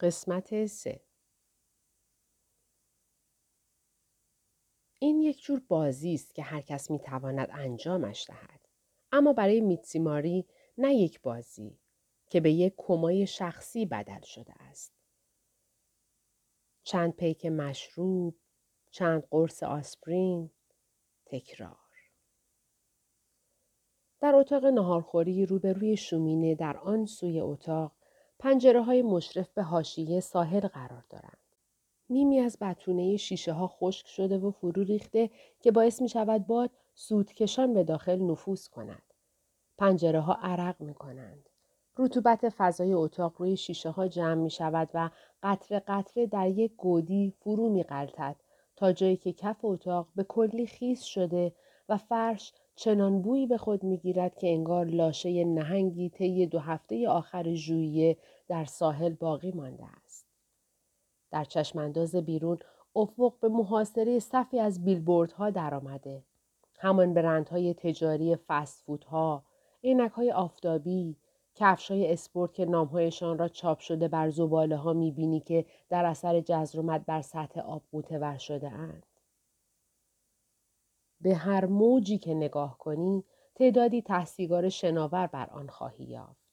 قسمت سه این یک جور بازی است که هر کس می تواند انجامش دهد. اما برای میتسیماری نه یک بازی که به یک کمای شخصی بدل شده است. چند پیک مشروب، چند قرص آسپرین، تکرار. در اتاق نهارخوری روبروی شومینه در آن سوی اتاق پنجره های مشرف به هاشیه ساحل قرار دارند. نیمی از بتونه شیشه ها خشک شده و فرو ریخته که باعث می شود باد سودکشان به داخل نفوذ کند. پنجره ها عرق می کنند. رطوبت فضای اتاق روی شیشه ها جمع می شود و قطره قطره در یک گودی فرو می تا جایی که کف اتاق به کلی خیس شده و فرش چنان بویی به خود می‌گیرد که انگار لاشه نهنگی طی دو هفته آخر ژوئیه در ساحل باقی مانده است. در چشمانداز بیرون افق به محاصره صفی از بیلبوردها درآمده. همان برندهای تجاری فستفودها، عینکهای آفتابی، کفش های اسپورت که نامهایشان را چاپ شده بر زباله ها می‌بینی که در اثر جزرومت بر سطح آب ور شده اند. به هر موجی که نگاه کنی تعدادی تحصیگار شناور بر آن خواهی یافت.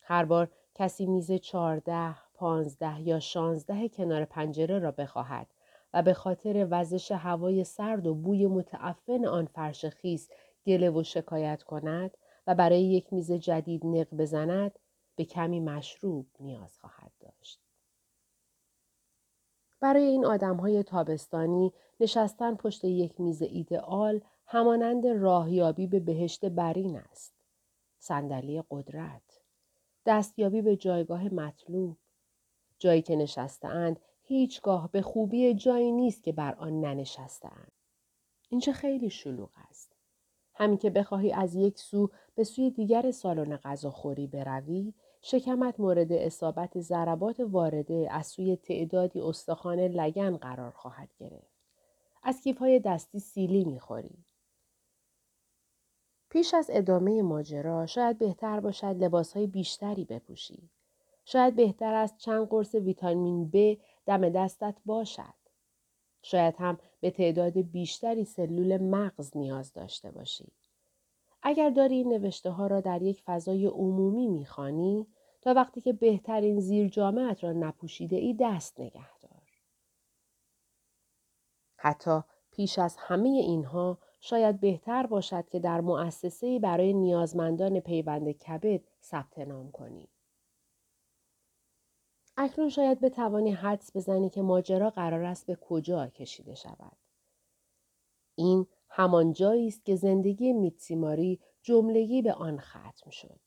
هر بار کسی میز چهارده، پانزده یا شانزده کنار پنجره را بخواهد و به خاطر وزش هوای سرد و بوی متعفن آن فرش خیس گله و شکایت کند و برای یک میز جدید نق بزند به کمی مشروب نیاز خواهد داشت. برای این آدم های تابستانی نشستن پشت یک میز ایدئال همانند راهیابی به بهشت برین است. صندلی قدرت. دستیابی به جایگاه مطلوب. جایی که نشستهاند هیچگاه به خوبی جایی نیست که بر آن ننشستهاند. اینجا خیلی شلوغ است. همین که بخواهی از یک سو به سوی دیگر سالن غذاخوری بروی شکمت مورد اصابت ضربات وارده از سوی تعدادی استخوان لگن قرار خواهد گرفت. از کیفهای دستی سیلی می‌خوری. پیش از ادامه ماجرا شاید بهتر باشد لباسهای بیشتری بپوشی. شاید بهتر است چند قرص ویتامین B دم دستت باشد. شاید هم به تعداد بیشتری سلول مغز نیاز داشته باشی. اگر داری این نوشته ها را در یک فضای عمومی می‌خوانی تا وقتی که بهترین زیر جامعت را نپوشیده ای دست نگه. حتی پیش از همه اینها شاید بهتر باشد که در مؤسسه برای نیازمندان پیوند کبد ثبت نام کنی. اکنون شاید بتوانی حدس بزنی که ماجرا قرار است به کجا کشیده شود. این همان جایی است که زندگی میتسیماری جملگی به آن ختم شد.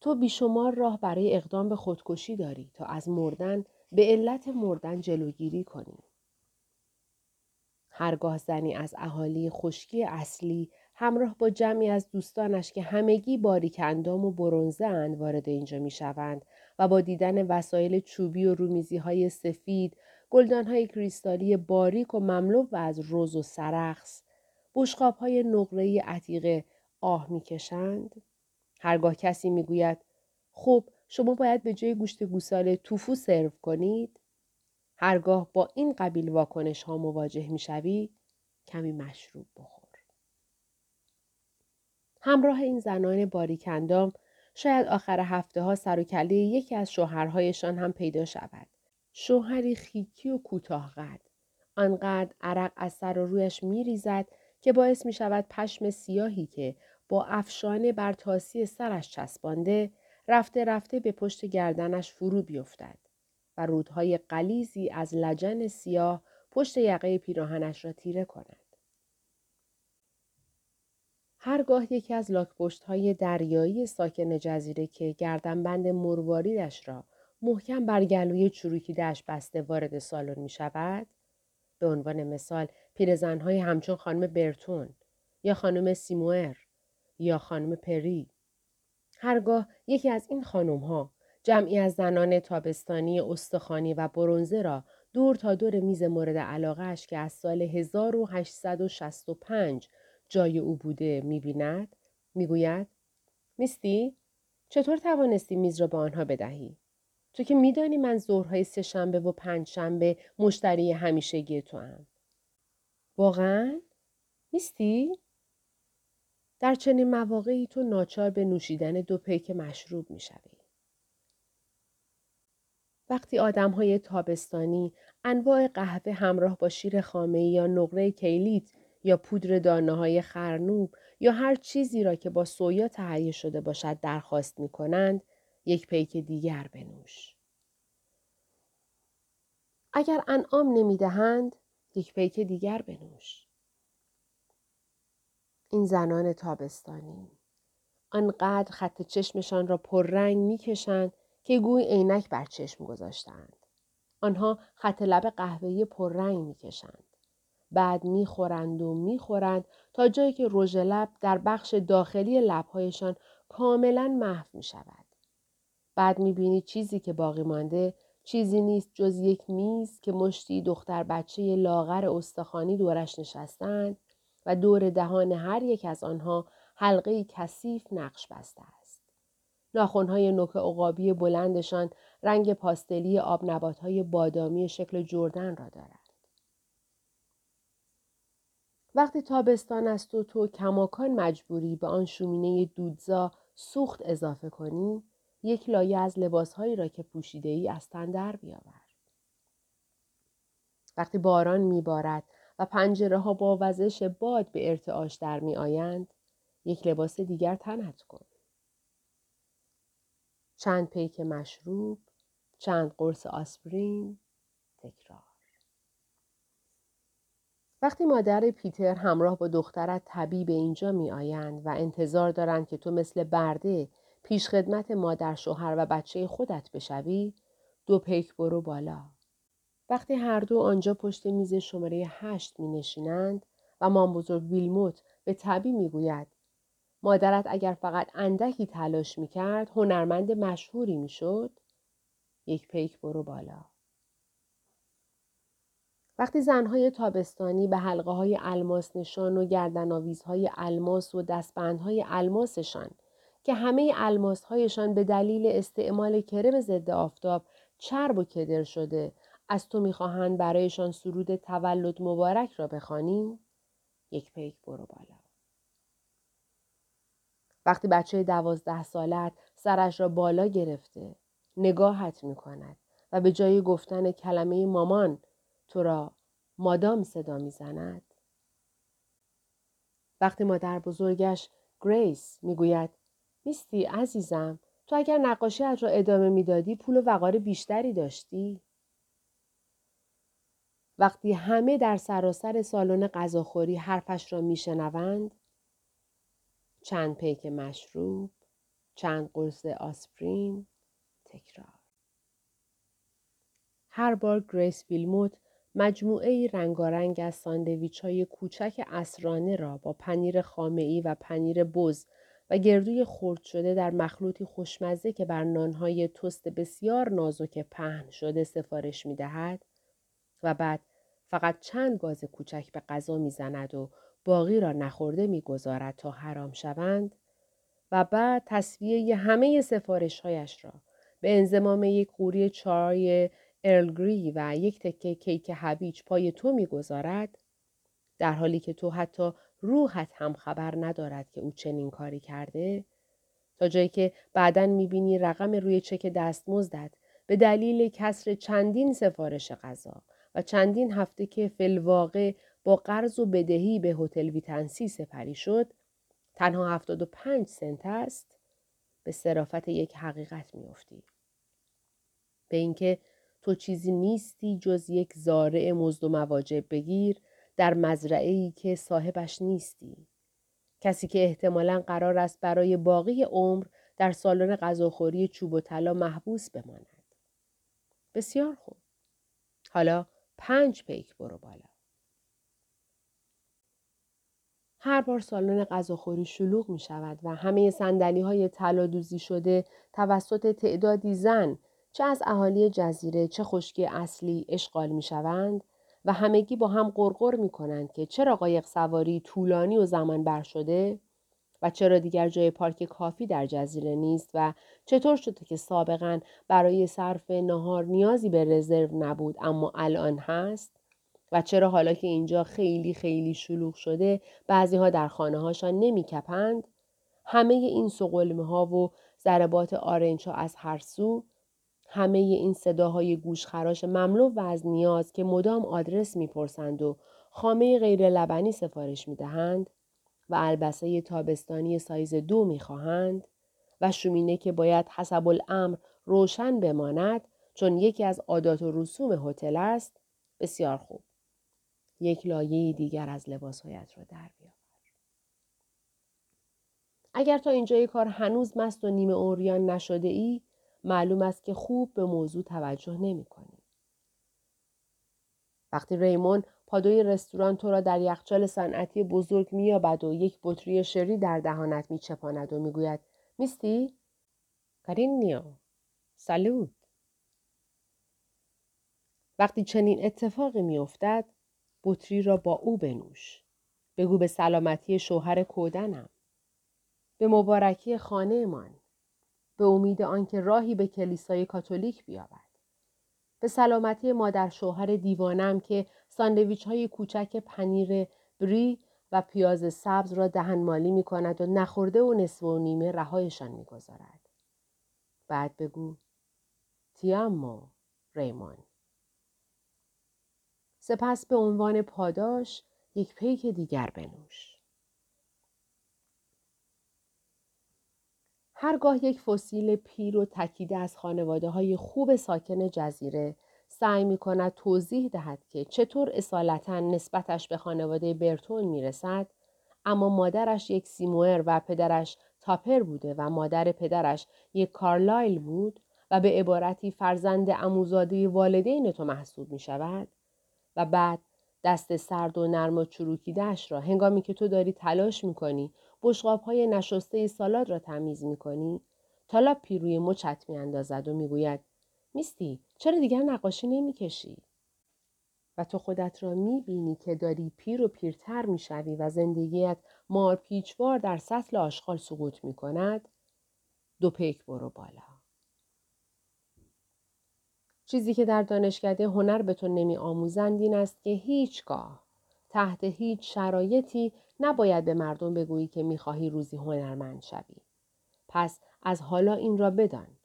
تو بیشمار راه برای اقدام به خودکشی داری تا از مردن به علت مردن جلوگیری کنی. هرگاه زنی از اهالی خشکی اصلی همراه با جمعی از دوستانش که همگی باریک اندام و برونزه اند وارد اینجا می شوند و با دیدن وسایل چوبی و رومیزی های سفید، گلدان های کریستالی باریک و مملو و از روز و سرخس، بشقاب های نقره عتیقه آه می‌کشند؟ هرگاه کسی می‌گوید خب شما باید به جای گوشت گوساله توفو سرو کنید؟ هرگاه با این قبیل واکنش ها مواجه می کمی مشروب بخور. همراه این زنان باریکندام شاید آخر هفته ها سر و کله یکی از شوهرهایشان هم پیدا شود. شوهری خیکی و کوتاه قد. آنقدر عرق از سر و رویش می ریزد که باعث می شود پشم سیاهی که با افشانه بر تاسی سرش چسبانده رفته رفته به پشت گردنش فرو بیفتد و رودهای قلیزی از لجن سیاه پشت یقه پیراهنش را تیره کند. هرگاه یکی از لاکپشت های دریایی ساکن جزیره که گردنبند مرواریدش را محکم بر گلوی چروکیدهاش بسته وارد سالن می شود به عنوان مثال پیرزنهای همچون خانم برتون یا خانم سیموئر یا خانم پری هرگاه یکی از این خانم ها جمعی از زنان تابستانی استخوانی و برونزه را دور تا دور میز مورد علاقهش که از سال 1865 جای او بوده می‌بیند می‌گوید میستی چطور توانستی میز را به آنها بدهی؟ تو که میدانی من ظهرهای سه شنبه و پنج شنبه مشتری همیشگی تو هم. واقعا؟ نیستی؟ در چنین مواقعی تو ناچار به نوشیدن دو پیک مشروب می شوی. وقتی آدم های تابستانی انواع قهوه همراه با شیر خامه یا نقره کیلیت یا پودر دانه های خرنوب یا هر چیزی را که با سویا تهیه شده باشد درخواست می کنند یک پیک دیگر بنوش. اگر انعام نمی دهند یک پیک دیگر بنوش. این زنان تابستانی آنقدر خط چشمشان را پررنگ می‌کشند که گوی عینک بر چشم گذاشتند. آنها خط لب قهوه‌ای پررنگ می‌کشند. بعد می‌خورند و می‌خورند تا جایی که رژ لب در بخش داخلی لبهایشان کاملا محو می شود. بعد می چیزی که باقی مانده چیزی نیست جز یک میز که مشتی دختر بچه لاغر استخوانی دورش نشستند و دور دهان هر یک از آنها حلقه کثیف نقش بسته است. ناخونهای نوک عقابی بلندشان رنگ پاستلی آب نباتهای بادامی شکل جردن را دارد. وقتی تابستان است و تو کماکان مجبوری به آن شومینه دودزا سوخت اضافه کنی، یک لایه از لباسهایی را که پوشیده ای از تن در بیاور. وقتی باران میبارد و پنجره ها با وزش باد به ارتعاش در می آیند، یک لباس دیگر تنت کن. چند پیک مشروب، چند قرص آسپرین، تکرار. وقتی مادر پیتر همراه با دخترت طبی به اینجا می آیند و انتظار دارند که تو مثل برده پیش خدمت مادر شوهر و بچه خودت بشوی دو پیک برو بالا. وقتی هر دو آنجا پشت میز شماره هشت می نشینند و مام بزرگ ویلموت به طبی می گوید مادرت اگر فقط اندکی تلاش می کرد هنرمند مشهوری می شد یک پیک برو بالا. وقتی زنهای تابستانی به حلقه های الماس نشان و گردن های الماس و دستبندهای الماسشان که همه الماس هایشان به دلیل استعمال کرم ضد آفتاب چرب و کدر شده از تو می‌خواهند برایشان سرود تولد مبارک را بخوانی یک پیک برو بالا. وقتی بچه دوازده سالت سرش را بالا گرفته نگاهت می کند و به جای گفتن کلمه مامان تو را مادام صدا می‌زند. وقتی مادر بزرگش گریس می‌گوید میستی عزیزم تو اگر نقاشیت را ادامه می‌دادی پول و وقار بیشتری داشتی؟ وقتی همه در سراسر سالن غذاخوری حرفش را میشنوند چند پیک مشروب چند قرص آسپرین تکرار. هر بار گریس ویلموت مجموعه رنگارنگ از ساندویچ های کوچک عصرانه را با پنیر خامه‌ای و پنیر بز و گردوی خرد شده در مخلوطی خوشمزه که بر نانهای تست بسیار نازک پهن شده سفارش می دهد و بعد فقط چند گاز کوچک به غذا می‌زند و باقی را نخورده می‌گذارد تا حرام شوند؟ و بعد تصویه همه سفارشهایش را به انزمام یک قوری چای ارلگری و یک تکه کیک هویج پای تو می‌گذارد؟ در حالی که تو حتی روحت هم خبر ندارد که او چنین کاری کرده؟ تا جایی که بعدا می‌بینی رقم روی چک دستمزدت به دلیل کسر چندین سفارش غذا و چندین هفته که فلواقع با قرض و بدهی به هتل ویتنسی سپری شد تنها 75 سنت است به صرافت یک حقیقت میافتی به اینکه تو چیزی نیستی جز یک زارع مزد و مواجب بگیر در مزرعه ای که صاحبش نیستی. کسی که احتمالا قرار است برای باقی عمر در سالن غذاخوری چوب و طلا محبوس بماند. بسیار خوب. حالا پنج پیک برو بالا. هر بار سالن غذاخوری شلوغ می شود و همه سندلی های طلا دوزی شده توسط تعدادی زن چه از اهالی جزیره چه خشکی اصلی اشغال می شوند و همگی با هم قرقر می کنند که چرا قایق سواری طولانی و زمان بر شده و چرا دیگر جای پارک کافی در جزیره نیست و چطور شده که سابقا برای صرف نهار نیازی به رزرو نبود اما الان هست و چرا حالا که اینجا خیلی خیلی شلوغ شده بعضی ها در خانه هاشان نمی کپند؟ همه این سقلمه ها و ضربات آرنج ها از هر سو همه این صداهای گوشخراش مملو و از نیاز که مدام آدرس می‌پرسند و خامه غیر لبنی سفارش می‌دهند و البسه تابستانی سایز دو می‌خواهند و شومینه که باید حسب الامر روشن بماند چون یکی از عادات و رسوم هتل است بسیار خوب یک لایه دیگر از لباسهایت را در بیاور اگر تا اینجای کار هنوز مست و نیمه اوریان نشده ای معلوم است که خوب به موضوع توجه نمی کنی. وقتی ریمون پادوی رستوران تو را در یخچال صنعتی بزرگ مییابد و یک بطری شری در دهانت میچپاند و می‌گوید میستی؟ کارینیو سالوت وقتی چنین اتفاقی میافتد بطری را با او بنوش. بگو به سلامتی شوهر کودنم. به مبارکی خانهمان. به امید آنکه راهی به کلیسای کاتولیک بیابد به سلامتی مادر شوهر دیوانم که ساندویچ های کوچک پنیر بری و پیاز سبز را دهن مالی می کند و نخورده و نصف و نیمه رهایشان می گذارد. بعد بگو تیامو ریمون. سپس به عنوان پاداش یک پیک دیگر بنوش. هرگاه یک فسیل پیر و تکیده از خانواده های خوب ساکن جزیره سعی می کند توضیح دهد که چطور اصالتا نسبتش به خانواده برتون می رسد اما مادرش یک سیموئر و پدرش تاپر بوده و مادر پدرش یک کارلایل بود و به عبارتی فرزند اموزاده والدین تو محسوب می شود و بعد دست سرد و نرم و چروکیدهش را هنگامی که تو داری تلاش می کنی بشقاب های نشسته سالاد را تمیز می کنی تالا پیروی مچت می اندازد و می گوید میستی چرا دیگر نقاشی نمی‌کشی؟ و تو خودت را می‌بینی که داری پیر و پیرتر می‌شوی و زندگیت مار پیچوار در سطل آشغال سقوط می‌کند؟ دو پیک برو بالا. چیزی که در دانشکده هنر به تو نمی آموزند این است که هیچگاه تحت هیچ شرایطی نباید به مردم بگویی که می‌خواهی روزی هنرمند شوی. پس از حالا این را بدان.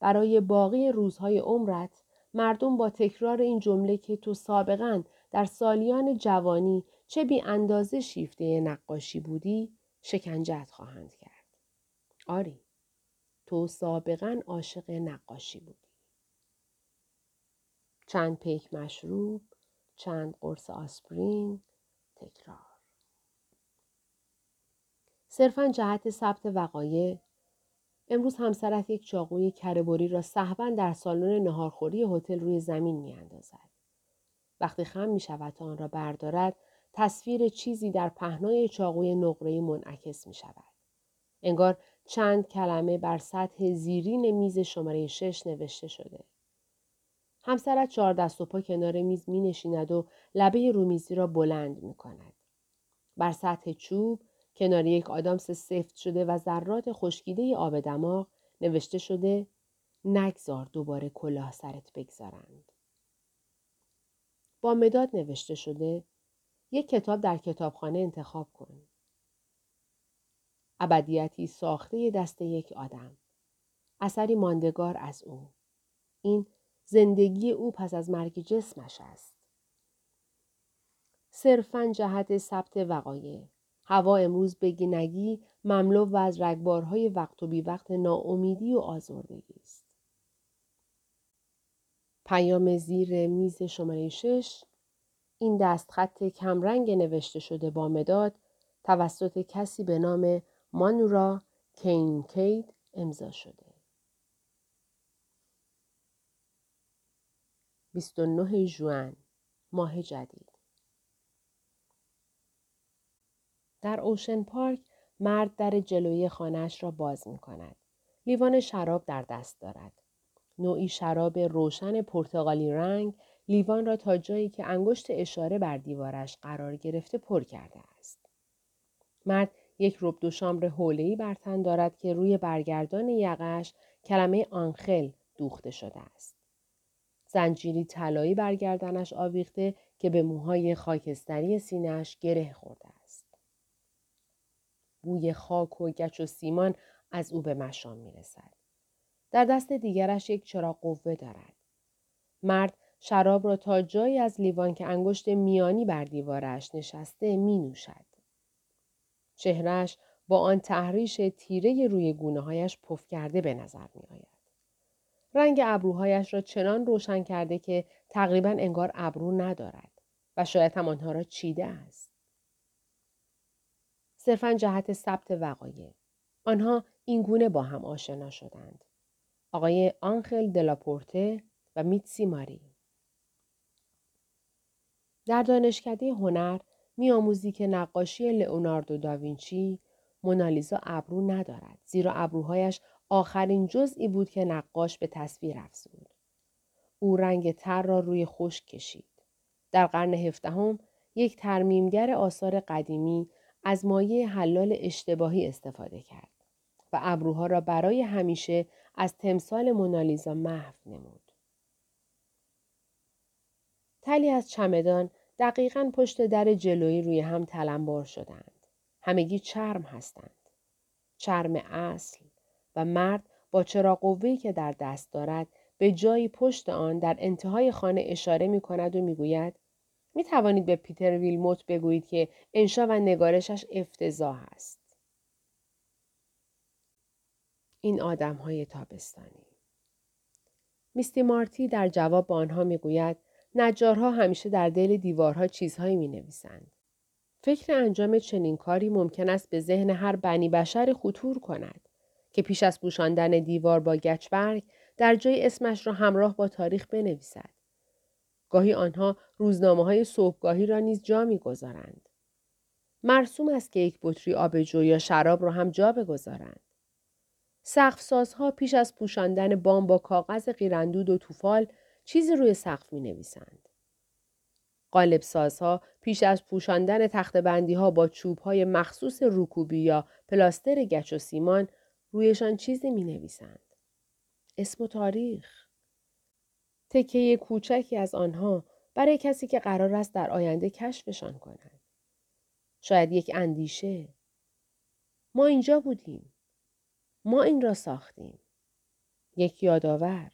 برای باقی روزهای عمرت مردم با تکرار این جمله که تو سابقا در سالیان جوانی چه بی اندازه شیفته نقاشی بودی شکنجت خواهند کرد. آری تو سابقا عاشق نقاشی بودی. چند پیک مشروب، چند قرص آسپرین، تکرار. صرفا جهت ثبت وقایع امروز همسرت یک چاقوی کرهبری را صحبا در سالن نهارخوری هتل روی زمین میاندازد وقتی خم می شود تا آن را بردارد تصویر چیزی در پهنای چاقوی نقره‌ای منعکس می شود. انگار چند کلمه بر سطح زیرین میز شماره شش نوشته شده. همسرت چهار دست و پا کنار میز می نشیند و لبه رومیزی را بلند می کند. بر سطح چوب کنار یک آدامس سفت شده و ذرات خشکیده آب دماغ نوشته شده نگذار دوباره کلاه سرت بگذارند. با مداد نوشته شده یک کتاب در کتابخانه انتخاب کن. ابدیتی ساخته دست یک آدم. اثری ماندگار از او. این زندگی او پس از مرگ جسمش است. صرفا جهت ثبت وقایع هوا امروز بگی مملو و از رگبارهای وقت و بی وقت ناامیدی و آزردگی است. پیام زیر میز شماره شش این دستخط کمرنگ نوشته شده با مداد توسط کسی به نام مانورا کینکید امضا شده. 29 ژوئن ماه جدید در اوشن پارک مرد در جلوی خانهش را باز می کند. لیوان شراب در دست دارد. نوعی شراب روشن پرتغالی رنگ لیوان را تا جایی که انگشت اشاره بر دیوارش قرار گرفته پر کرده است. مرد یک رب دو شامر حوله‌ای بر تن دارد که روی برگردان یقش کلمه آنخل دوخته شده است. زنجیری طلایی برگردنش آویخته که به موهای خاکستری سینهش گره خورده است. بوی خاک و گچ و سیمان از او به مشام می رسد. در دست دیگرش یک چراغ قوه دارد. مرد شراب را تا جایی از لیوان که انگشت میانی بر دیوارش نشسته می نوشد. چهرش با آن تحریش تیره روی گونه هایش پف کرده به نظر می آید. رنگ ابروهایش را چنان روشن کرده که تقریبا انگار ابرو ندارد و شاید هم آنها را چیده است. صرفا جهت ثبت وقایع. آنها این گونه با هم آشنا شدند. آقای آنخل دلاپورته و میتسی ماری. در دانشکده هنر میآموزی که نقاشی لئوناردو داوینچی مونالیزا ابرو ندارد زیرا ابروهایش آخرین جزئی بود که نقاش به تصویر افزود. او رنگ تر را روی خشک کشید. در قرن هفدهم یک ترمیمگر آثار قدیمی از مایه حلال اشتباهی استفاده کرد و ابروها را برای همیشه از تمثال مونالیزا محو نمود. تلی از چمدان دقیقا پشت در جلویی روی هم تلمبار شدند. همگی چرم هستند. چرم اصل و مرد با چرا قوهی که در دست دارد به جایی پشت آن در انتهای خانه اشاره می کند و می گوید می توانید به پیتر ویلموت بگویید که انشا و نگارشش افتضاح است. این آدم های تابستانی. میستی مارتی در جواب به آنها می گوید نجارها همیشه در دل دیوارها چیزهایی می نویسند. فکر انجام چنین کاری ممکن است به ذهن هر بنی بشر خطور کند که پیش از پوشاندن دیوار با گچبرگ در جای اسمش را همراه با تاریخ بنویسد. گاهی آنها روزنامه های صبحگاهی را نیز جا می‌گذارند. مرسوم است که یک بطری آبجو یا شراب را هم جا بگذارند. سقفسازها پیش از پوشاندن بام با کاغذ قیراندود و توفال چیزی روی سقف می نویسند. قالب سازها پیش از پوشاندن تخت بندی ها با چوب های مخصوص رکوبی یا پلاستر گچ و سیمان رویشان چیزی می نویسند. اسم و تاریخ. تکه کوچکی از آنها برای کسی که قرار است در آینده کشفشان کند. شاید یک اندیشه. ما اینجا بودیم. ما این را ساختیم. یک یادآور.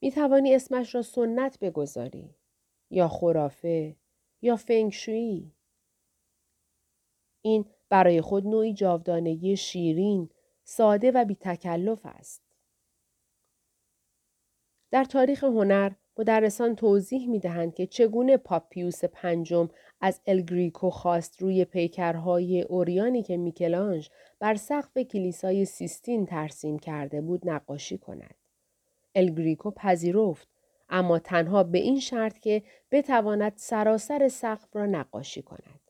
می توانی اسمش را سنت بگذاری یا خرافه یا فنگشویی. این برای خود نوعی جاودانگی شیرین، ساده و بی تکلف است. در تاریخ هنر مدرسان توضیح می دهند که چگونه پاپیوس پنجم از الگریکو خواست روی پیکرهای اوریانی که میکلانج بر سقف کلیسای سیستین ترسیم کرده بود نقاشی کند. الگریکو پذیرفت اما تنها به این شرط که بتواند سراسر سقف را نقاشی کند.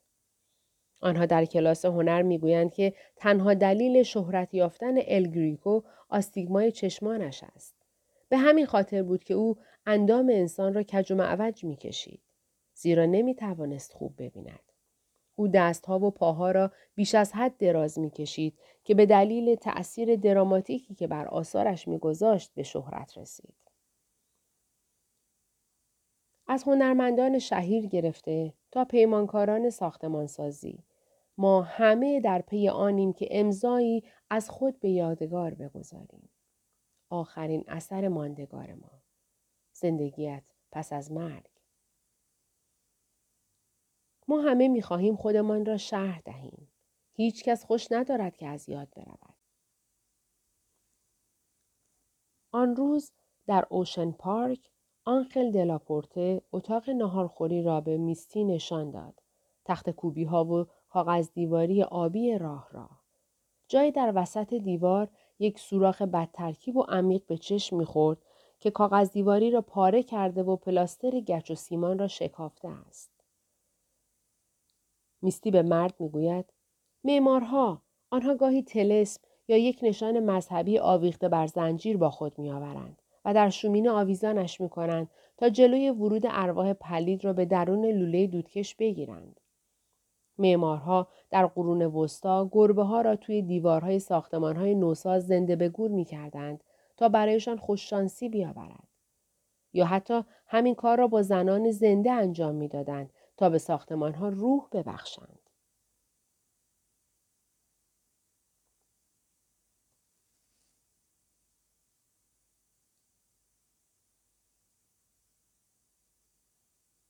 آنها در کلاس هنر می‌گویند که تنها دلیل شهرت یافتن الگریکو آستیگمای چشمانش است. به همین خاطر بود که او اندام انسان را کج و معوج می کشید. زیرا نمی توانست خوب ببیند. او دستها و پاها را بیش از حد دراز می کشید که به دلیل تأثیر دراماتیکی که بر آثارش میگذاشت به شهرت رسید. از هنرمندان شهیر گرفته تا پیمانکاران ساختمانسازی ما همه در پی آنیم که امضایی از خود به یادگار بگذاریم. آخرین اثر ماندگار ما. زندگیت پس از مرگ. ما همه می خواهیم خودمان را شهر دهیم. هیچ کس خوش ندارد که از یاد برود. آن روز در اوشن پارک آنخل دلاپورته اتاق نهارخوری را به میستی نشان داد. تخت کوبی ها و کاغذ دیواری آبی راه را. جایی در وسط دیوار یک سوراخ بدترکیب و عمیق به چشم می‌خورد که کاغذ دیواری را پاره کرده و پلاستر گچ و سیمان را شکافته است. میستی به مرد می‌گوید معمارها آنها گاهی تلسم یا یک نشان مذهبی آویخته بر زنجیر با خود میآورند و در شومینه آویزانش می‌کنند تا جلوی ورود ارواح پلید را به درون لوله دودکش بگیرند. معمارها در قرون وسطا گربه ها را توی دیوارهای ساختمان های نوساز زنده به گور می کردند تا برایشان خوششانسی بیاورد. یا حتی همین کار را با زنان زنده انجام می‌دادند تا به ساختمان ها روح ببخشند.